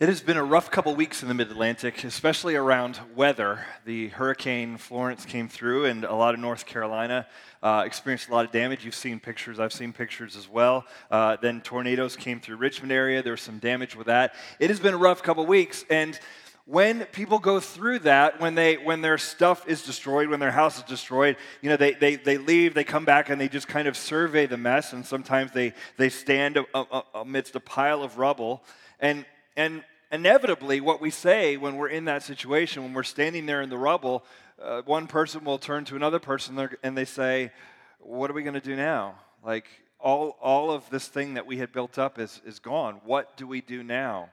It has been a rough couple weeks in the mid Atlantic, especially around weather. The Hurricane Florence came through, and a lot of North Carolina uh, experienced a lot of damage. You've seen pictures, I've seen pictures as well. Uh, then tornadoes came through Richmond area, there was some damage with that. It has been a rough couple weeks, and when people go through that, when, they, when their stuff is destroyed, when their house is destroyed, you know, they, they, they leave, they come back, and they just kind of survey the mess, and sometimes they, they stand amidst a pile of rubble. And and inevitably, what we say when we're in that situation, when we're standing there in the rubble, uh, one person will turn to another person and they say, What are we going to do now? Like, all, all of this thing that we had built up is, is gone. What do we do now?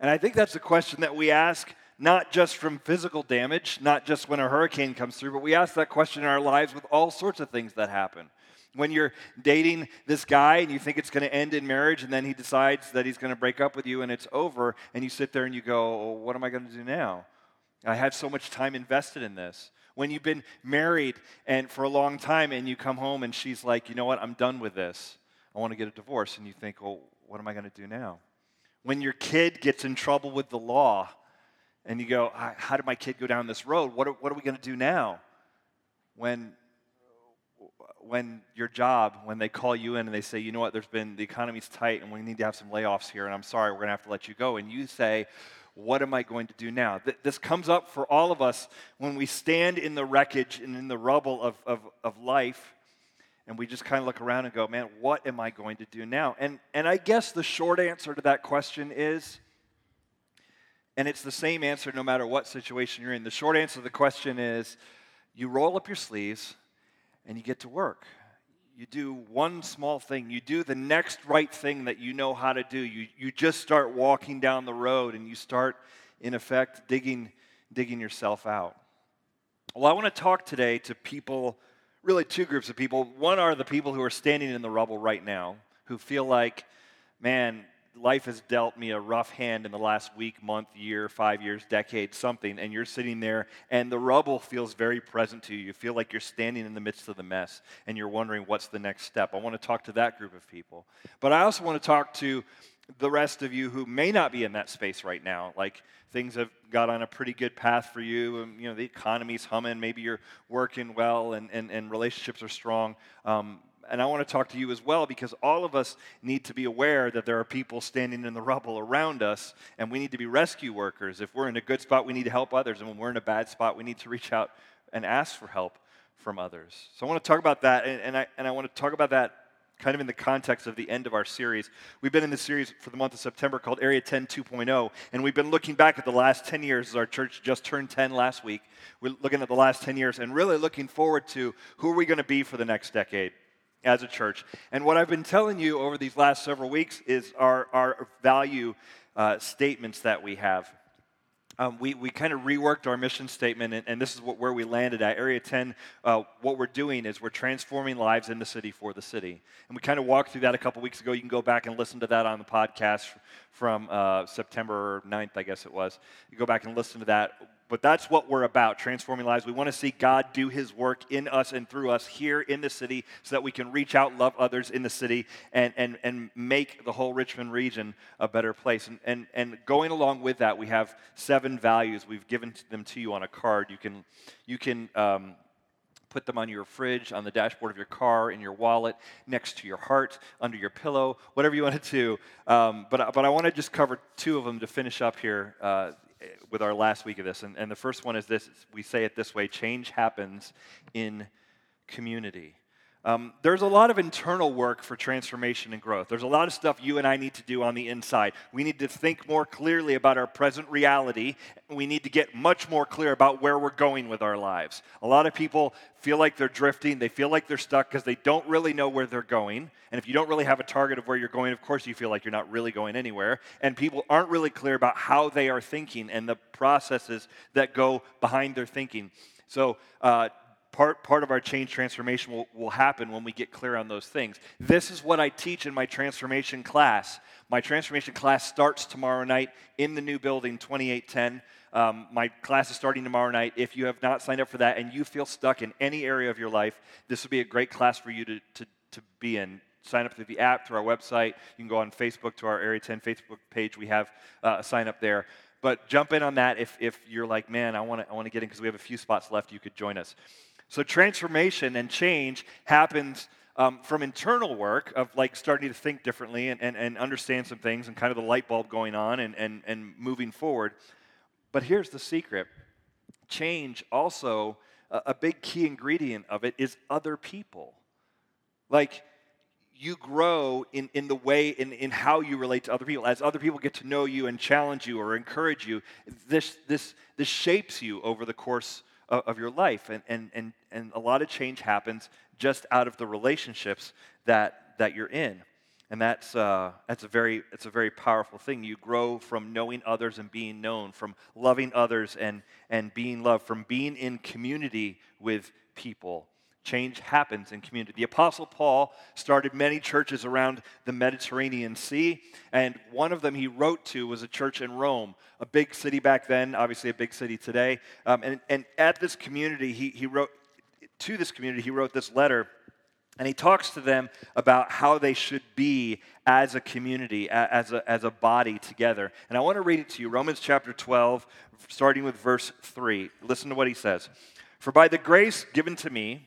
And I think that's a question that we ask not just from physical damage, not just when a hurricane comes through, but we ask that question in our lives with all sorts of things that happen. When you're dating this guy and you think it's going to end in marriage, and then he decides that he's going to break up with you and it's over, and you sit there and you go, What am I going to do now? I had so much time invested in this. When you've been married and for a long time and you come home and she's like, You know what? I'm done with this. I want to get a divorce. And you think, Well, what am I going to do now? When your kid gets in trouble with the law and you go, How did my kid go down this road? What are, what are we going to do now? When when your job, when they call you in and they say, you know what, there's been, the economy's tight and we need to have some layoffs here, and I'm sorry, we're going to have to let you go. And you say, what am I going to do now? This comes up for all of us when we stand in the wreckage and in the rubble of, of, of life, and we just kind of look around and go, man, what am I going to do now? And, and I guess the short answer to that question is, and it's the same answer no matter what situation you're in. The short answer to the question is, you roll up your sleeves and you get to work. You do one small thing. You do the next right thing that you know how to do. You, you just start walking down the road and you start, in effect, digging, digging yourself out. Well, I want to talk today to people, really two groups of people. One are the people who are standing in the rubble right now, who feel like, man, life has dealt me a rough hand in the last week, month, year, five years, decade, something, and you're sitting there and the rubble feels very present to you. You feel like you're standing in the midst of the mess and you're wondering what's the next step. I want to talk to that group of people. But I also want to talk to the rest of you who may not be in that space right now. Like things have got on a pretty good path for you. And, you know, the economy's humming. Maybe you're working well and, and, and relationships are strong. Um, and I want to talk to you as well because all of us need to be aware that there are people standing in the rubble around us, and we need to be rescue workers. If we're in a good spot, we need to help others. And when we're in a bad spot, we need to reach out and ask for help from others. So I want to talk about that, and, and I, and I want to talk about that kind of in the context of the end of our series. We've been in this series for the month of September called Area 10 2.0, and we've been looking back at the last 10 years as our church just turned 10 last week. We're looking at the last 10 years and really looking forward to who are we going to be for the next decade as a church. And what I've been telling you over these last several weeks is our, our value uh, statements that we have. Um, we, we kind of reworked our mission statement, and, and this is what, where we landed at. Area 10, uh, what we're doing is we're transforming lives in the city for the city. And we kind of walked through that a couple weeks ago. You can go back and listen to that on the podcast from uh, September 9th, I guess it was. You go back and listen to that but that's what we're about transforming lives. We want to see God do his work in us and through us here in the city so that we can reach out, love others in the city, and, and, and make the whole Richmond region a better place. And, and, and going along with that, we have seven values. We've given them to you on a card. You can, you can um, put them on your fridge, on the dashboard of your car, in your wallet, next to your heart, under your pillow, whatever you want to do. Um, but, but I want to just cover two of them to finish up here uh, with our last week of this. And, and the first one is this we say it this way change happens in community. Um, there's a lot of internal work for transformation and growth. There's a lot of stuff you and I need to do on the inside. We need to think more clearly about our present reality. We need to get much more clear about where we're going with our lives. A lot of people feel like they're drifting, they feel like they're stuck because they don't really know where they're going. And if you don't really have a target of where you're going, of course you feel like you're not really going anywhere. And people aren't really clear about how they are thinking and the processes that go behind their thinking. So, uh, part, part of our change transformation will, will happen when we get clear on those things. This is what I teach in my transformation class. My transformation class starts tomorrow night in the new building, 2810. Um, my class is starting tomorrow night. If you have not signed up for that and you feel stuck in any area of your life, this would be a great class for you to, to, to be in sign up through the app, through our website. You can go on Facebook to our Area 10 Facebook page. We have uh, a sign up there. But jump in on that if, if you're like, man, I want to I wanna get in because we have a few spots left. You could join us. So, transformation and change happens um, from internal work of like starting to think differently and, and, and understand some things and kind of the light bulb going on and, and, and moving forward. But here's the secret change also, a, a big key ingredient of it is other people. Like, you grow in, in the way, in, in how you relate to other people. As other people get to know you and challenge you or encourage you, this, this, this shapes you over the course of, your life. And, and, and, and a lot of change happens just out of the relationships that, that you're in. And that's, uh, that's a, very, it's a very powerful thing. You grow from knowing others and being known, from loving others and, and being loved, from being in community with people. Change happens in community. The Apostle Paul started many churches around the Mediterranean Sea, and one of them he wrote to was a church in Rome, a big city back then, obviously a big city today. Um, and, and at this community, he, he wrote, to this community, he wrote this letter, and he talks to them about how they should be as a community, as a, as a body together. And I want to read it to you Romans chapter 12, starting with verse 3. Listen to what he says For by the grace given to me,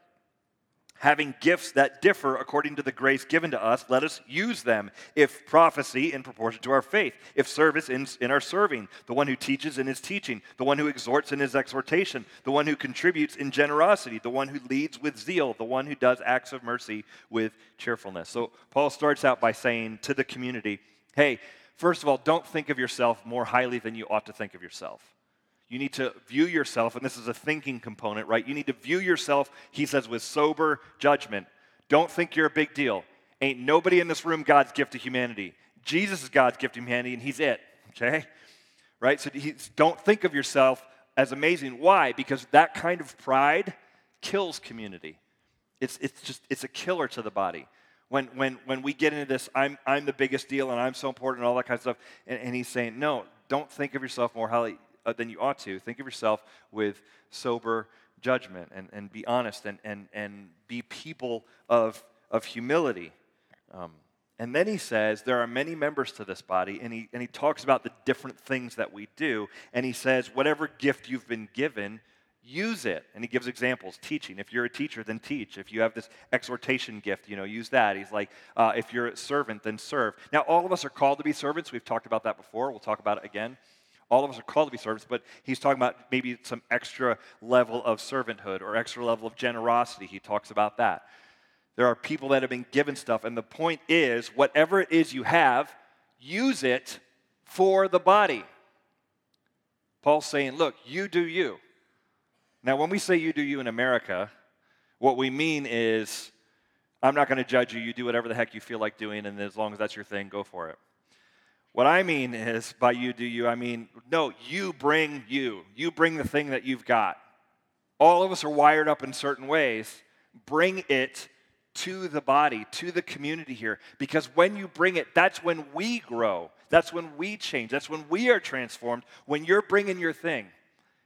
Having gifts that differ according to the grace given to us, let us use them. If prophecy, in proportion to our faith. If service, in, in our serving. The one who teaches in his teaching. The one who exhorts in his exhortation. The one who contributes in generosity. The one who leads with zeal. The one who does acts of mercy with cheerfulness. So Paul starts out by saying to the community, hey, first of all, don't think of yourself more highly than you ought to think of yourself. You need to view yourself, and this is a thinking component, right? You need to view yourself, he says, with sober judgment. Don't think you're a big deal. Ain't nobody in this room God's gift to humanity. Jesus is God's gift to humanity, and he's it, okay? Right? So don't think of yourself as amazing. Why? Because that kind of pride kills community. It's, it's just, it's a killer to the body. When, when, when we get into this, I'm, I'm the biggest deal and I'm so important and all that kind of stuff, and, and he's saying, no, don't think of yourself more highly uh, than you ought to. Think of yourself with sober judgment and, and be honest and, and, and be people of, of humility. Um, and then he says there are many members to this body, and he, and he talks about the different things that we do. And he says, whatever gift you've been given, use it. And he gives examples teaching. If you're a teacher, then teach. If you have this exhortation gift, you know, use that. He's like, uh, if you're a servant, then serve. Now, all of us are called to be servants. We've talked about that before. We'll talk about it again. All of us are called to be servants, but he's talking about maybe some extra level of servanthood or extra level of generosity. He talks about that. There are people that have been given stuff, and the point is whatever it is you have, use it for the body. Paul's saying, look, you do you. Now, when we say you do you in America, what we mean is, I'm not going to judge you. You do whatever the heck you feel like doing, and as long as that's your thing, go for it. What I mean is, by you do you, I mean, no, you bring you. You bring the thing that you've got. All of us are wired up in certain ways. Bring it to the body, to the community here. Because when you bring it, that's when we grow. That's when we change. That's when we are transformed. When you're bringing your thing.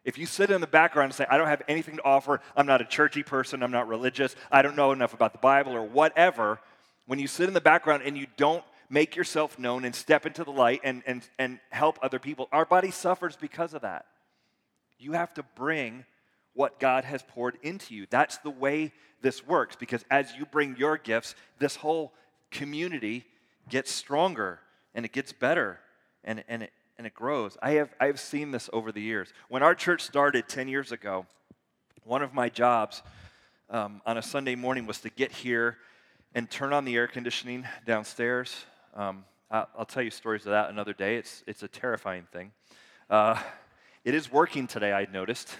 If you sit in the background and say, I don't have anything to offer, I'm not a churchy person, I'm not religious, I don't know enough about the Bible or whatever, when you sit in the background and you don't make yourself known and step into the light and, and, and help other people. Our body suffers because of that. You have to bring what God has poured into you. That's the way this works because as you bring your gifts, this whole community gets stronger and it gets better and, and, it, and it grows. I have, I have seen this over the years. When our church started 10 years ago, one of my jobs um, on a Sunday morning was to get here and turn on the air conditioning downstairs um, I'll tell you stories of that another day. It's, it's a terrifying thing. Uh, it is working today, I noticed.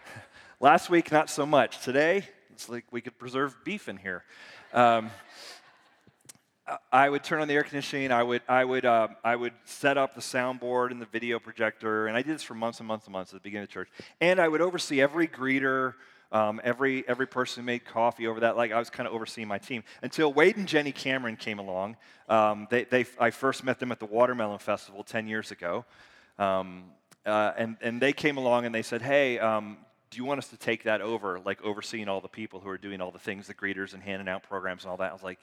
Last week, not so much. Today, it's like we could preserve beef in here. Um, I would turn on the air conditioning. I would, I would, uh, I would set up the soundboard and the video projector, and I did this for months and months and months at the beginning of the church. And I would oversee every greeter, um, every every person made coffee over that. Like I was kind of overseeing my team until Wade and Jenny Cameron came along. Um, they, they, I first met them at the Watermelon Festival ten years ago, um, uh, and and they came along and they said, "Hey, um, do you want us to take that over, like overseeing all the people who are doing all the things, the greeters and handing out programs and all that?" I was like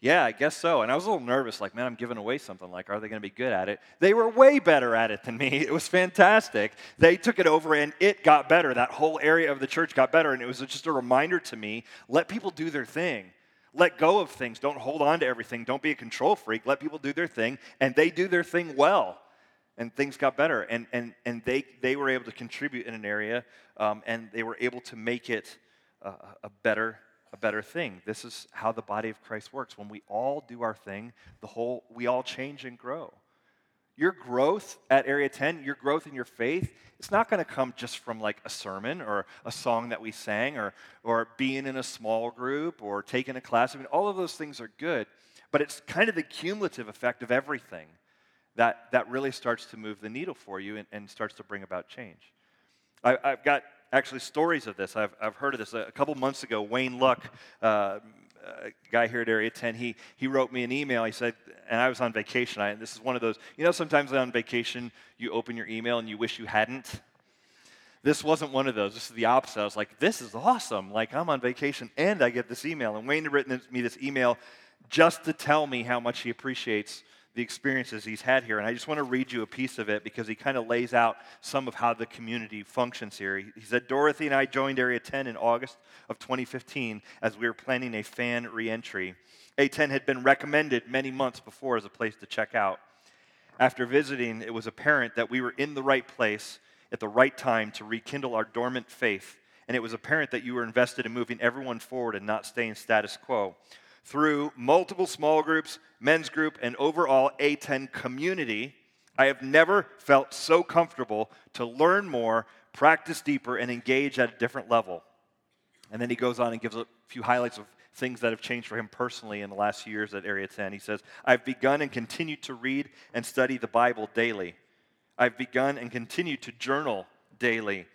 yeah, I guess so. And I was a little nervous, like, man, I'm giving away something. Like, are they going to be good at it? They were way better at it than me. It was fantastic. They took it over and it got better. That whole area of the church got better. And it was just a reminder to me let people do their thing. Let go of things. Don't hold on to everything. Don't be a control freak. Let people do their thing. And they do their thing well. And things got better. And, and, and they, they were able to contribute in an area um, and they were able to make it a, a better a better thing. This is how the body of Christ works. When we all do our thing, the whole we all change and grow. Your growth at Area 10, your growth in your faith, it's not going to come just from like a sermon or a song that we sang or, or being in a small group or taking a class. I mean, all of those things are good, but it's kind of the cumulative effect of everything that, that really starts to move the needle for you and, and starts to bring about change. I, have got actually stories of this. I've, I've heard of this. A couple months ago, Wayne Luck, uh, a guy here at Area 10, he, he wrote me an email. He said, and I was on vacation. I, this is one of those, you know, sometimes on vacation, you open your email and you wish you hadn't. This wasn't one of those. This is the opposite. I was like, this is awesome. Like, I'm on vacation and I get this email. And Wayne had written me this email just to tell me how much he appreciates the experiences he's had here. And I just want to read you a piece of it because he kind of lays out some of how the community functions here. He, said, Dorothy and I joined Area 10 in August of 2015 as we were planning a fan reentry. A10 had been recommended many months before as a place to check out. After visiting, it was apparent that we were in the right place at the right time to rekindle our dormant faith. And it was apparent that you were invested in moving everyone forward and not staying status quo through multiple small groups, men's group, and overall A10 community, I have never felt so comfortable to learn more, practice deeper, and engage at a different level. And then he goes on and gives a few highlights of things that have changed for him personally in the last few years at Area 10. He says, I've begun and continued to read and study the Bible daily. I've begun and continued to journal daily,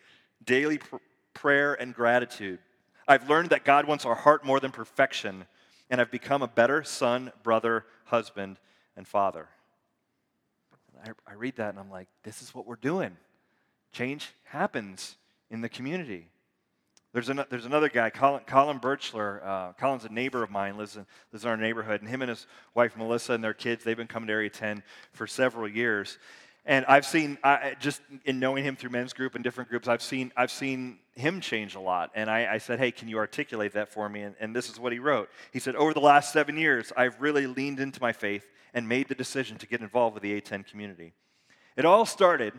daily pr- prayer and gratitude. I've learned that God wants our heart more than perfection and I've become a better son, brother, husband, and father. I, I read that and I'm like, this is what we're doing. Change happens in the community. There's, an, there's another guy, Colin, Colin Birchler. Uh, Colin's a neighbor of mine, lives in, lives in our neighborhood. And him and his wife, Melissa, and their kids, they've been coming to Area 10 for several years. And I've seen, I, just in knowing him through men's group and different groups, I've seen, I've seen him change a lot. And I, I said, hey, can you articulate that for me? And, and this is what he wrote. He said, over the last seven years, I've really leaned into my faith and made the decision to get involved with the A10 community. It all started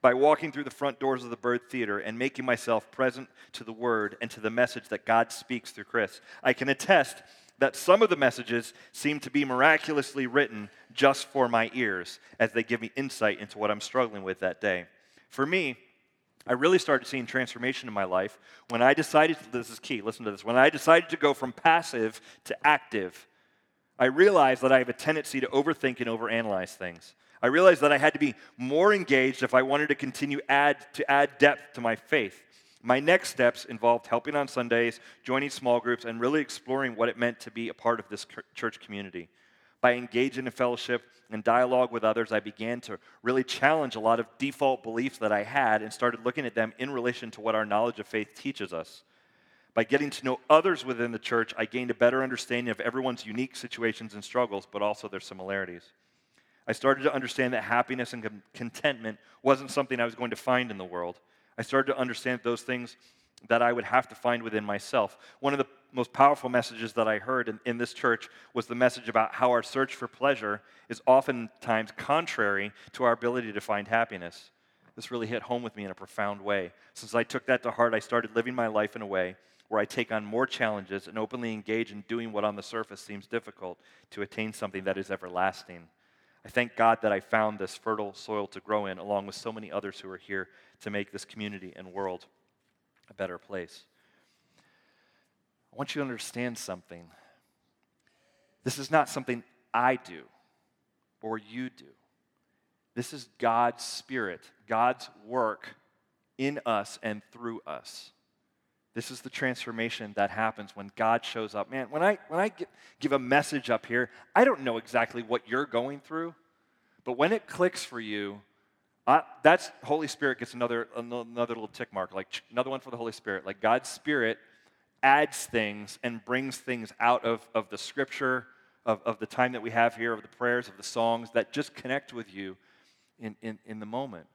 by walking through the front doors of the Byrd Theater and making myself present to the word and to the message that God speaks through Chris. I can attest that some of the messages seem to be miraculously written just for my ears as they give me insight into what I'm struggling with that day. For me, I really started seeing transformation in my life when I decided, this is key, listen to this, when I decided to go from passive to active. I realized that I have a tendency to overthink and overanalyze things. I realized that I had to be more engaged if I wanted to continue add, to add depth to my faith. My next steps involved helping on Sundays, joining small groups, and really exploring what it meant to be a part of this church community. By engaging in fellowship and dialogue with others, I began to really challenge a lot of default beliefs that I had and started looking at them in relation to what our knowledge of faith teaches us. By getting to know others within the church, I gained a better understanding of everyone's unique situations and struggles, but also their similarities. I started to understand that happiness and contentment wasn't something I was going to find in the world. I started to understand those things that I would have to find within myself. One of the most powerful messages that I heard in, in, this church was the message about how our search for pleasure is oftentimes contrary to our ability to find happiness. This really hit home with me in a profound way. Since I took that to heart, I started living my life in a way where I take on more challenges and openly engage in doing what on the surface seems difficult to attain something that is everlasting. I thank God that I found this fertile soil to grow in, along with so many others who are here to make this community and world a better place. I want you to understand something. This is not something I do or you do. This is God's Spirit, God's work in us and through us. This is the transformation that happens when God shows up. Man, when I, when I give a message up here, I don't know exactly what you're going through, but when it clicks for you, uh, that's Holy Spirit gets another, another little tick mark, like another one for the Holy Spirit. Like God's Spirit adds things and brings things out of, of the scripture, of, of the time that we have here, of the prayers, of the songs that just connect with you in, in, in the moment.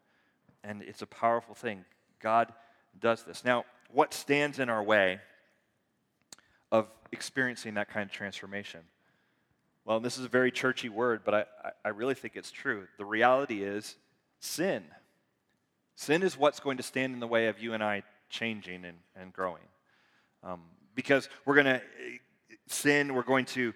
And it's a powerful thing. God does this. Now, what stands in our way of experiencing that kind of transformation? Well, this is a very churchy word, but I, I really think it's true. The reality is sin. Sin is what's going to stand in the way of you and I changing and, and growing. Um, because we're going to sin, we're going to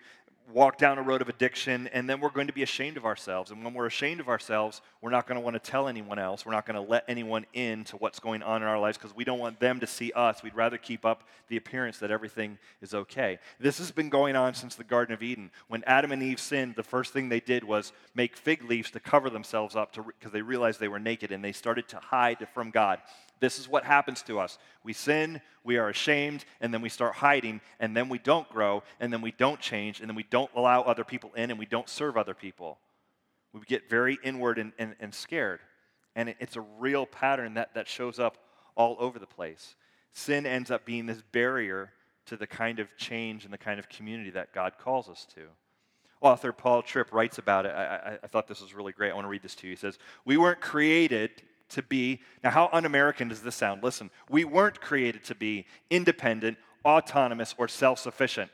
walk down a road of addiction, and then we're going to be ashamed of ourselves. And when we're ashamed of ourselves, we're not going to want to tell anyone else. We're not going to let anyone in to what's going on in our lives because we don't want them to see us. We'd rather keep up the appearance that everything is okay. This has been going on since the Garden of Eden. When Adam and Eve sinned, the first thing they did was make fig leaves to cover themselves up because they realized they were naked and they started to hide from God. This is what happens to us. We sin, we are ashamed, and then we start hiding, and then we don't grow, and then we don't change, and then we don't allow other people in, and we don't serve other people. We get very inward and, and, and scared. And it, it's a real pattern that, that shows up all over the place. Sin ends up being this barrier to the kind of change and the kind of community that God calls us to. Author Paul Tripp writes about it. I, I, I thought this was really great. I want to read this to you. He says, We weren't created to be, now how un American does this sound? Listen, we weren't created to be independent, autonomous, or self sufficient.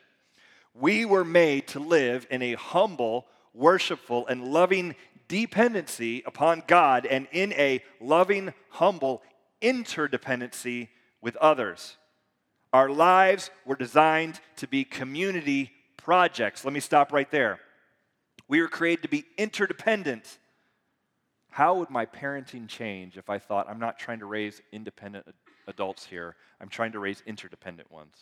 We were made to live in a humble, worshipful, and loving dependency upon God and in a loving, humble interdependency with others. Our lives were designed to be community projects. Let me stop right there. We were created to be interdependent how would my parenting change if I thought, I'm not trying to raise independent adults here, I'm trying to raise interdependent ones?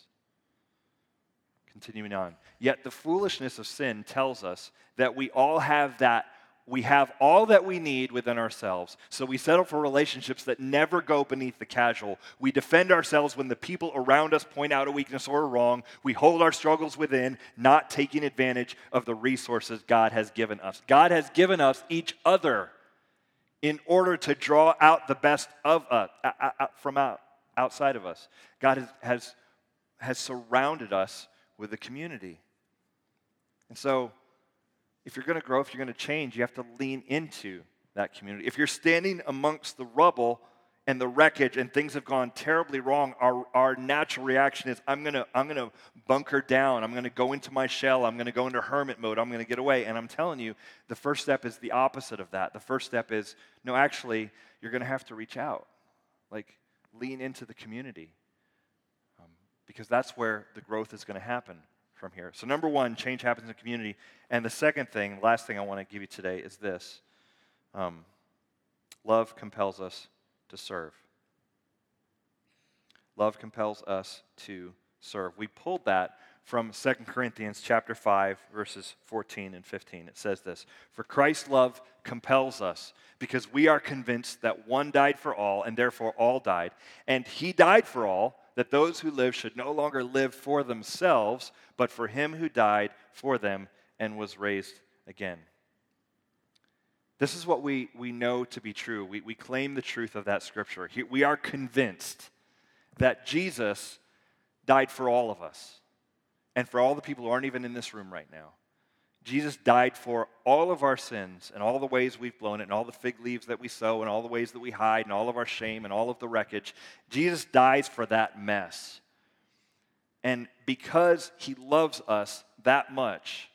Continuing on. Yet the foolishness of sin tells us that we all have that we have all that we need within ourselves. So we settle for relationships that never go beneath the casual. We defend ourselves when the people around us point out a weakness or a wrong. We hold our struggles within, not taking advantage of the resources God has given us. God has given us each other in order to draw out the best of us uh, uh, uh, from out, outside of us. God has, has, has surrounded us with a community. And so, if you're going to grow, if you're going to change, you have to lean into that community. If you're standing amongst the rubble, and the wreckage and things have gone terribly wrong, our, our natural reaction is I'm gonna, I'm gonna bunker down. I'm gonna go into my shell. I'm gonna go into hermit mode. I'm gonna get away. And I'm telling you, the first step is the opposite of that. The first step is no, actually, you're gonna have to reach out. Like, lean into the community. Um, because that's where the growth is gonna happen from here. So, number one, change happens in community. And the second thing, last thing I wanna give you today is this um, love compels us to serve. Love compels us to serve. We pulled that from 2 Corinthians chapter 5 verses 14 and 15. It says this, "For Christ's love compels us because we are convinced that one died for all and therefore all died, and he died for all that those who live should no longer live for themselves, but for him who died for them and was raised again." This is what we, we know to be true. We, we claim the truth of that scripture. We are convinced that Jesus died for all of us and for all the people who aren't even in this room right now. Jesus died for all of our sins and all the ways we've blown it and all the fig leaves that we sow and all the ways that we hide and all of our shame and all of the wreckage. Jesus dies for that mess. And because he loves us that much,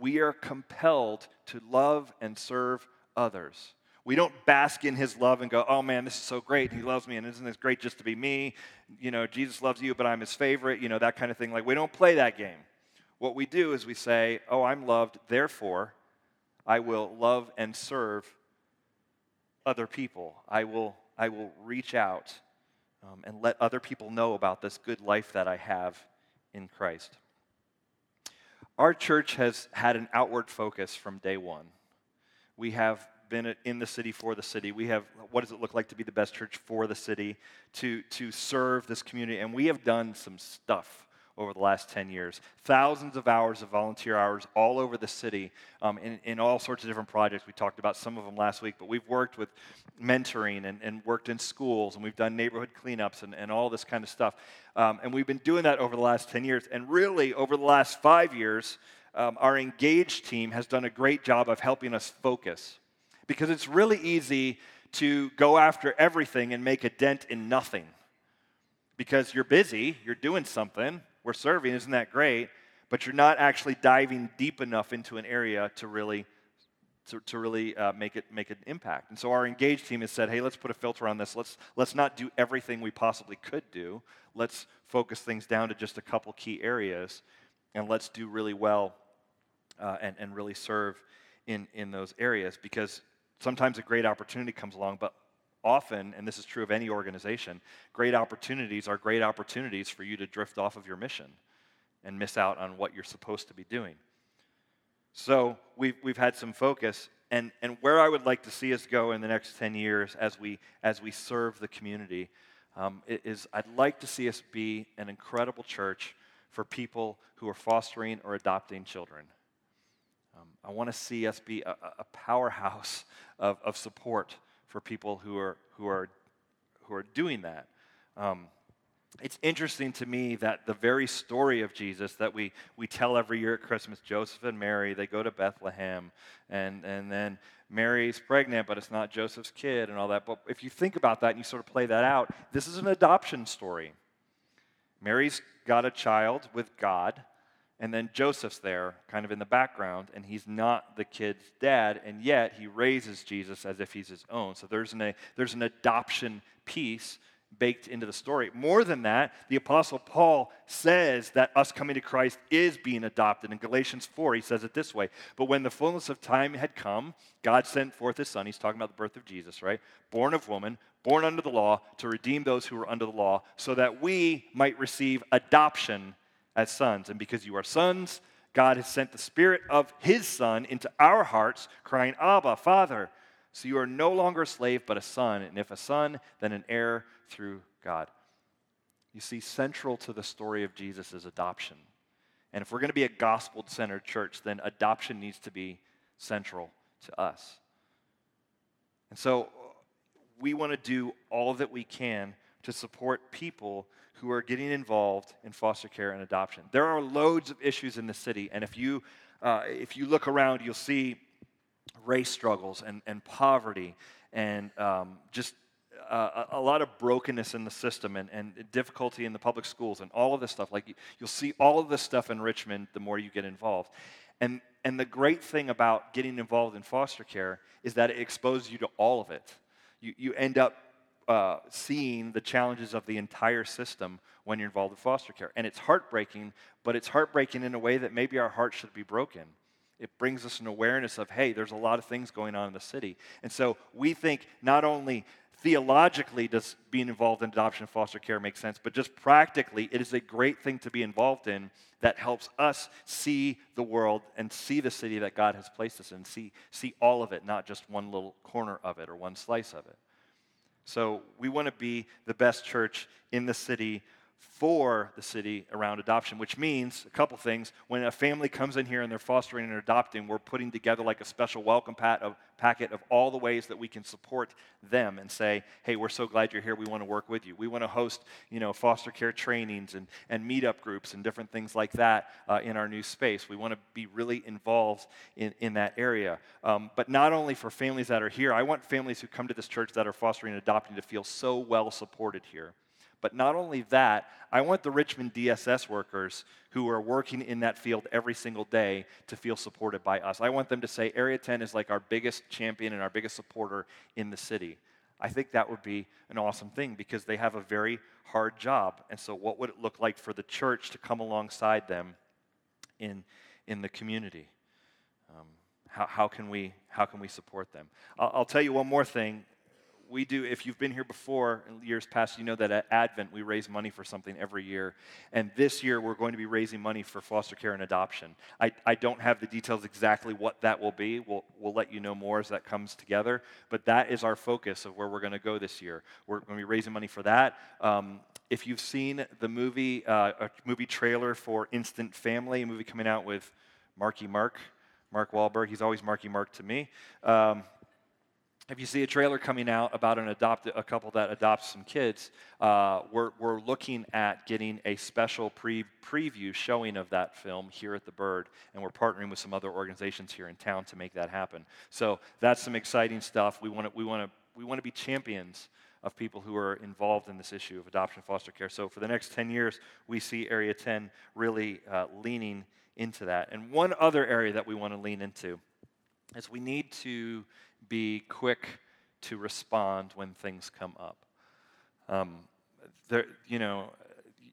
we are compelled to love and serve others. We don't bask in his love and go, oh man, this is so great. He loves me, and isn't this great just to be me? You know, Jesus loves you, but I'm his favorite, you know, that kind of thing. Like, we don't play that game. What we do is we say, oh, I'm loved, therefore, I will love and serve other people. I will, I will reach out um, and let other people know about this good life that I have in Christ. Our church has had an outward focus from day one. We have been in the city for the city. We have what does it look like to be the best church for the city, to, to serve this community. And we have done some stuff over the last 10 years. Thousands of hours of volunteer hours all over the city um, in, in all sorts of different projects. We talked about some of them last week, but we've worked with mentoring and, and worked in schools, and we've done neighborhood cleanups and, and all this kind of stuff. Um, and we've been doing that over the last 10 years. And really, over the last five years, um, our engaged team has done a great job of helping us focus because it's really easy to go after everything and make a dent in nothing because you're busy, you're doing something, we're serving, isn't that great? But you're not actually diving deep enough into an area to really to, to really uh, make it make an impact. And so our engaged team has said, hey, let's put a filter on this. Let's let's not do everything we possibly could do. Let's focus things down to just a couple key areas, and let's do really well uh, and and really serve in in those areas because sometimes a great opportunity comes along, but often, and this is true of any organization, great opportunities are great opportunities for you to drift off of your mission and miss out on what you're supposed to be doing. So we've, we've had some focus, and, and where I would like to see us go in the next 10 years as we, as we serve the community um, is I'd like to see us be an incredible church for people who are fostering or adopting children. Um, I want to see us be a, a powerhouse of, of support for people who are, who are, who are doing that. Um, it's interesting to me that the very story of Jesus that we, we tell every year at Christmas, Joseph and Mary, they go to Bethlehem, and, and then Mary's pregnant, but it's not Joseph's kid and all that. But if you think about that and you sort of play that out, this is an adoption story. Mary's got a child with God, and then Joseph's there, kind of in the background, and he's not the kid's dad, and yet he raises Jesus as if he's his own. So there's an, a, there's an adoption piece baked into the story. More than that, the Apostle Paul says that us coming to Christ is being adopted. In Galatians 4, he says it this way But when the fullness of time had come, God sent forth his Son. He's talking about the birth of Jesus, right? Born of woman, born under the law, to redeem those who were under the law, so that we might receive adoption as sons. And because you are sons, God has sent the Spirit of His Son into our hearts, crying, Abba, Father. So you are no longer a slave, but a son. And if a son, then an heir through God. You see, central to the story of Jesus is adoption. And if we're going to be a gospel centered church, then adoption needs to be central to us. And so we want to do all that we can to support people who are getting involved in foster care and adoption. There are loads of issues in the city, and if you, uh, if you look around, you'll see race struggles and, and poverty and um, just uh, a, lot of brokenness in the system and, and difficulty in the public schools and all of this stuff. Like you'll see all of this stuff in Richmond the more you get involved. And, and the great thing about getting involved in foster care is that it exposes you to all of it. You, you end up uh, seeing the challenges of the entire system when you're involved in foster care. And it's heartbreaking, but it's heartbreaking in a way that maybe our hearts should be broken. It brings us an awareness of, hey, there's a lot of things going on in the city. And so we think not only theologically does being involved in adoption and foster care make sense, but just practically, it is a great thing to be involved in that helps us see the world and see the city that God has placed us in, see, see all of it, not just one little corner of it or one slice of it. So we want to be the best church in the city for the city around adoption, which means a couple things. When a family comes in here and they're fostering and adopting, we're putting together like a special welcome of, packet of all the ways that we can support them and say, hey, we're so glad you're here. We want to work with you. We want to host, you know, foster care trainings and, and meetup groups and different things like that uh, in our new space. We want to be really involved in, in that area. Um, but not only for families that are here, I want families who come to this church that are fostering and adopting to feel so well supported here. But not only that, I want the Richmond DSS workers who are working in that field every single day to feel supported by us. I want them to say Area 10 is like our biggest champion and our biggest supporter in the city. I think that would be an awesome thing because they have a very hard job. And so, what would it look like for the church to come alongside them in, in the community? Um, how, how, can we, how can we support them? I'll, I'll tell you one more thing we do, if you've been here before in years past, you know that at Advent we raise money for something every year. And this year we're going to be raising money for foster care and adoption. I, I don't have the details exactly what that will be. We'll, we'll let you know more as that comes together. But that is our focus of where we're going to go this year. We're going to be raising money for that. Um, if you've seen the movie, uh, a movie trailer for Instant Family, a movie coming out with Marky Mark, Mark Wahlberg, he's always Marky Mark to me. Um, if you see a trailer coming out about an adopt, a couple that adopts some kids, uh, we're, we're looking at getting a special pre, preview showing of that film here at the Byrd, and we're partnering with some other organizations here in town to make that happen. So that's some exciting stuff. We want to we want to we want to be champions of people who are involved in this issue of adoption foster care. So for the next 10 years, we see Area 10 really uh, leaning into that. And one other area that we want to lean into is we need to be quick to respond when things come up. Um, there, you know,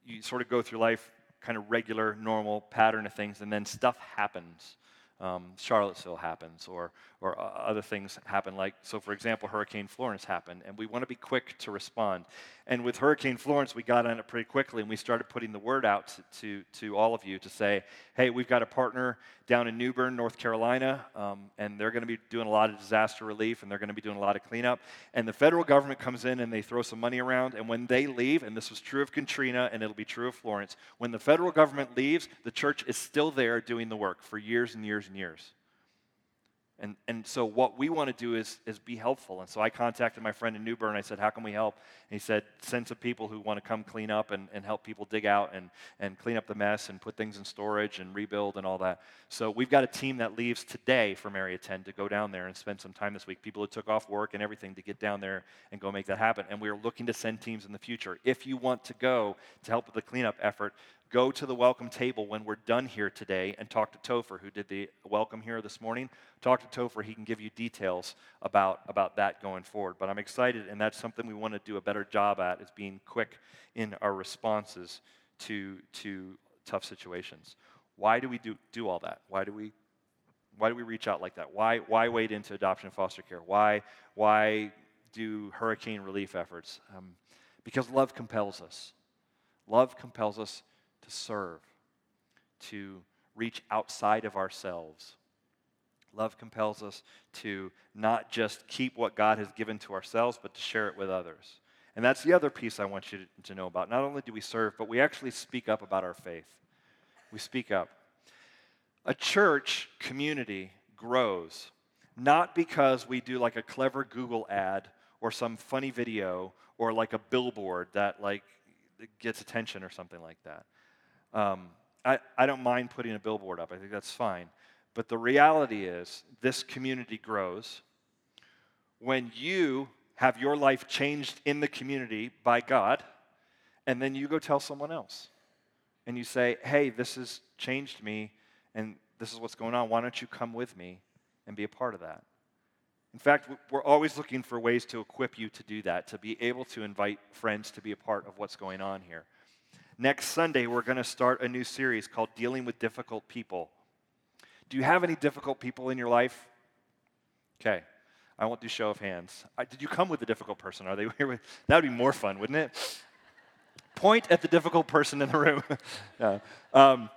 you sort of go through life kind of regular, normal pattern of things, and then stuff happens um, Charlottesville happens or, or uh, other things happen. Like, so for example, Hurricane Florence happened, and we want to be quick to respond. And with Hurricane Florence, we got on it pretty quickly, and we started putting the word out to, to, all of you to say, hey, we've got a partner down in New Bern, North Carolina, um, and they're going to be doing a lot of disaster relief, and they're going to be doing a lot of cleanup. And the federal government comes in and they throw some money around, and when they leave, and this was true of Katrina, and it'll be true of Florence, when the federal government leaves, the church is still there doing the work for years and years and years. And, and so what we want to do is, is be helpful. And so I contacted my friend in New Bern. I said, how can we help? And he said, send some people who want to come clean up and, and help people dig out and, and clean up the mess and put things in storage and rebuild and all that. So we've got a team that leaves today from Area 10 to go down there and spend some time this week. People who took off work and everything to get down there and go make that happen. And we are looking to send teams in the future. If you want to go to help with the cleanup effort, go to the welcome table when we're done here today and talk to Topher, who did the welcome here this morning. Talk to Topher. He can give you details about, about that going forward. But I'm excited, and that's something we want to do a better job at, is being quick in our responses to, to tough situations. Why do we do, do all that? Why do we why do we reach out like that? Why, why wade into adoption and foster care? Why, why do hurricane relief efforts? Um, because love compels us. Love compels us to serve, to reach outside of ourselves. Love compels us to not just keep what God has given to ourselves, but to share it with others. And that's the other piece I want you to know about. Not only do we serve, but we actually speak up about our faith. We speak up. A church community grows not because we do like a clever Google ad or some funny video or like a billboard that like gets attention or something like that. Um, I, I don't mind putting a billboard up, I think that's fine. But the reality is, this community grows when you have your life changed in the community by God, and then you go tell someone else. And you say, hey, this has changed me, and this is what's going on. Why don't you come with me and be a part of that? In fact, we're always looking for ways to equip you to do that, to be able to invite friends to be a part of what's going on here. Next Sunday, we're going to start a new series called Dealing with Difficult People. Do you have any difficult people in your life? Okay, I won't do show of hands. I, did you come with a difficult person? Are they here with? That would be more fun, wouldn't it? Point at the difficult person in the room. um,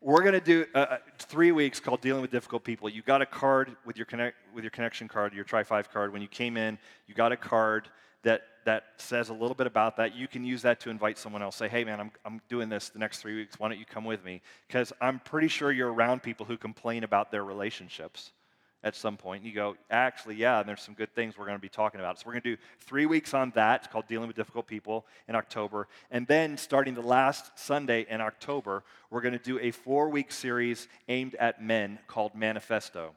we're going to do uh, three weeks called dealing with difficult people. You got a card with your connect with your connection card, your Try Five card. When you came in, you got a card that, that says a little bit about that, you can use that to invite someone else. Say, hey, man, I'm, I'm doing this the next three weeks. Why don't you come with me? Because I'm pretty sure you're around people who complain about their relationships at some point. And you go, actually, yeah, there's some good things we're going to be talking about. So we're going to do three weeks on that. It's called Dealing with Difficult People in October. And then starting the last Sunday in October, we're going to do a four week series aimed at men called Manifesto.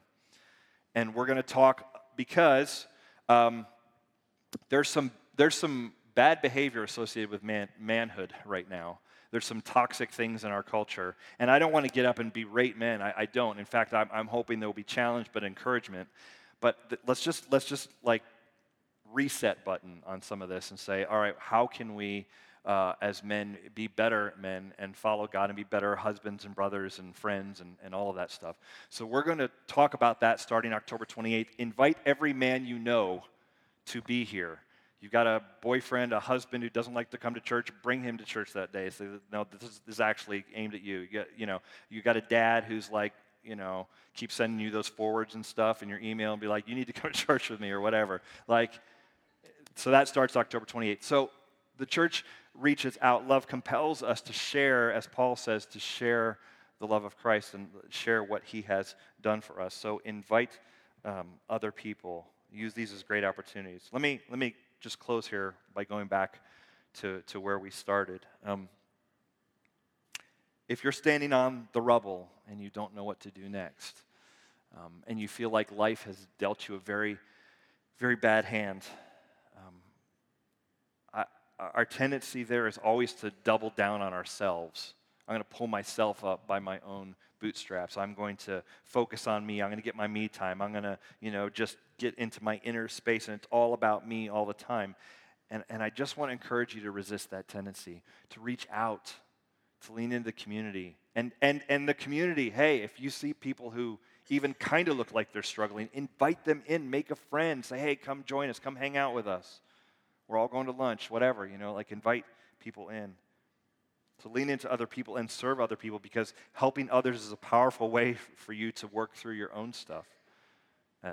And we're going to talk because. Um, there's some, there's some bad behavior associated with man, manhood right now. There's some toxic things in our culture. And I don't want to get up and berate men. I, I don't. In fact, I'm, I'm, hoping there will be challenge but encouragement. But th- let's just, let's just like reset button on some of this and say, all right, how can we uh, as men be better men and follow God and be better husbands and brothers and friends and, and all of that stuff. So we're going to talk about that starting October 28th. Invite every man you know to be here. You've got a boyfriend, a husband who doesn't like to come to church, bring him to church that day. Say, no, this is, this is actually aimed at you. You got, you know, you got a dad who's like, you know, keep sending you those forwards and stuff in your email and be like, you need to come to church with me or whatever. Like, so that starts October 28th. So the church reaches out. Love compels us to share, as Paul says, to share the love of Christ and share what he has done for us. So invite um, other people. Use these as great opportunities. Let me, let me just close here by going back to, to where we started. Um, if you're standing on the rubble and you don't know what to do next, um, and you feel like life has dealt you a very, very bad hand, um, I, our tendency there is always to double down on ourselves. I'm going to pull myself up by my own bootstraps. I'm going to focus on me. I'm going to get my me time. I'm going to, you know, just get into my inner space, and it's all about me all the time. And, and I just want to encourage you to resist that tendency, to reach out, to lean into the community. And, and, and the community, hey, if you see people who even kind of look like they're struggling, invite them in, make a friend, say, hey, come join us, come hang out with us. We're all going to lunch, whatever, you know, like invite people in to lean into other people and serve other people because helping others is a powerful way for you to work through your own stuff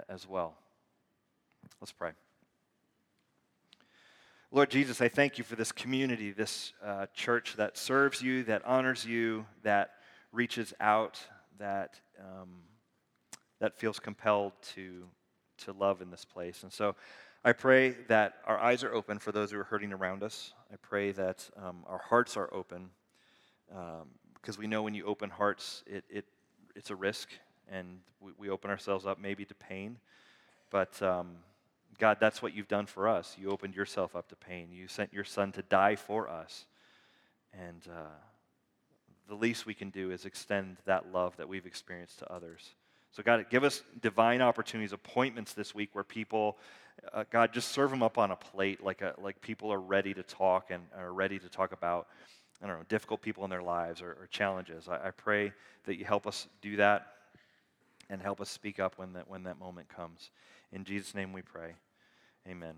as well. Let's pray. Lord Jesus, I thank you for this community, this uh, church that serves you, that honors you, that reaches out, that, um, that feels compelled to, to love in this place. And so I pray that our eyes are open for those who are hurting around us. I pray that um, our hearts are open um, because we know when you open hearts, it, it, it's a risk and we, we open ourselves up maybe to pain. But um, God, that's what you've done for us. You opened yourself up to pain. You sent your son to die for us. And uh, the least we can do is extend that love that we've experienced to others. So, God, give us divine opportunities, appointments this week where people, uh, God, just serve them up on a plate like, a, like people are ready to talk and are ready to talk about, I don't know, difficult people in their lives or, or challenges. I, I, pray that you help us do that and help us speak up when that, when that moment comes. In Jesus' name we pray. Amen.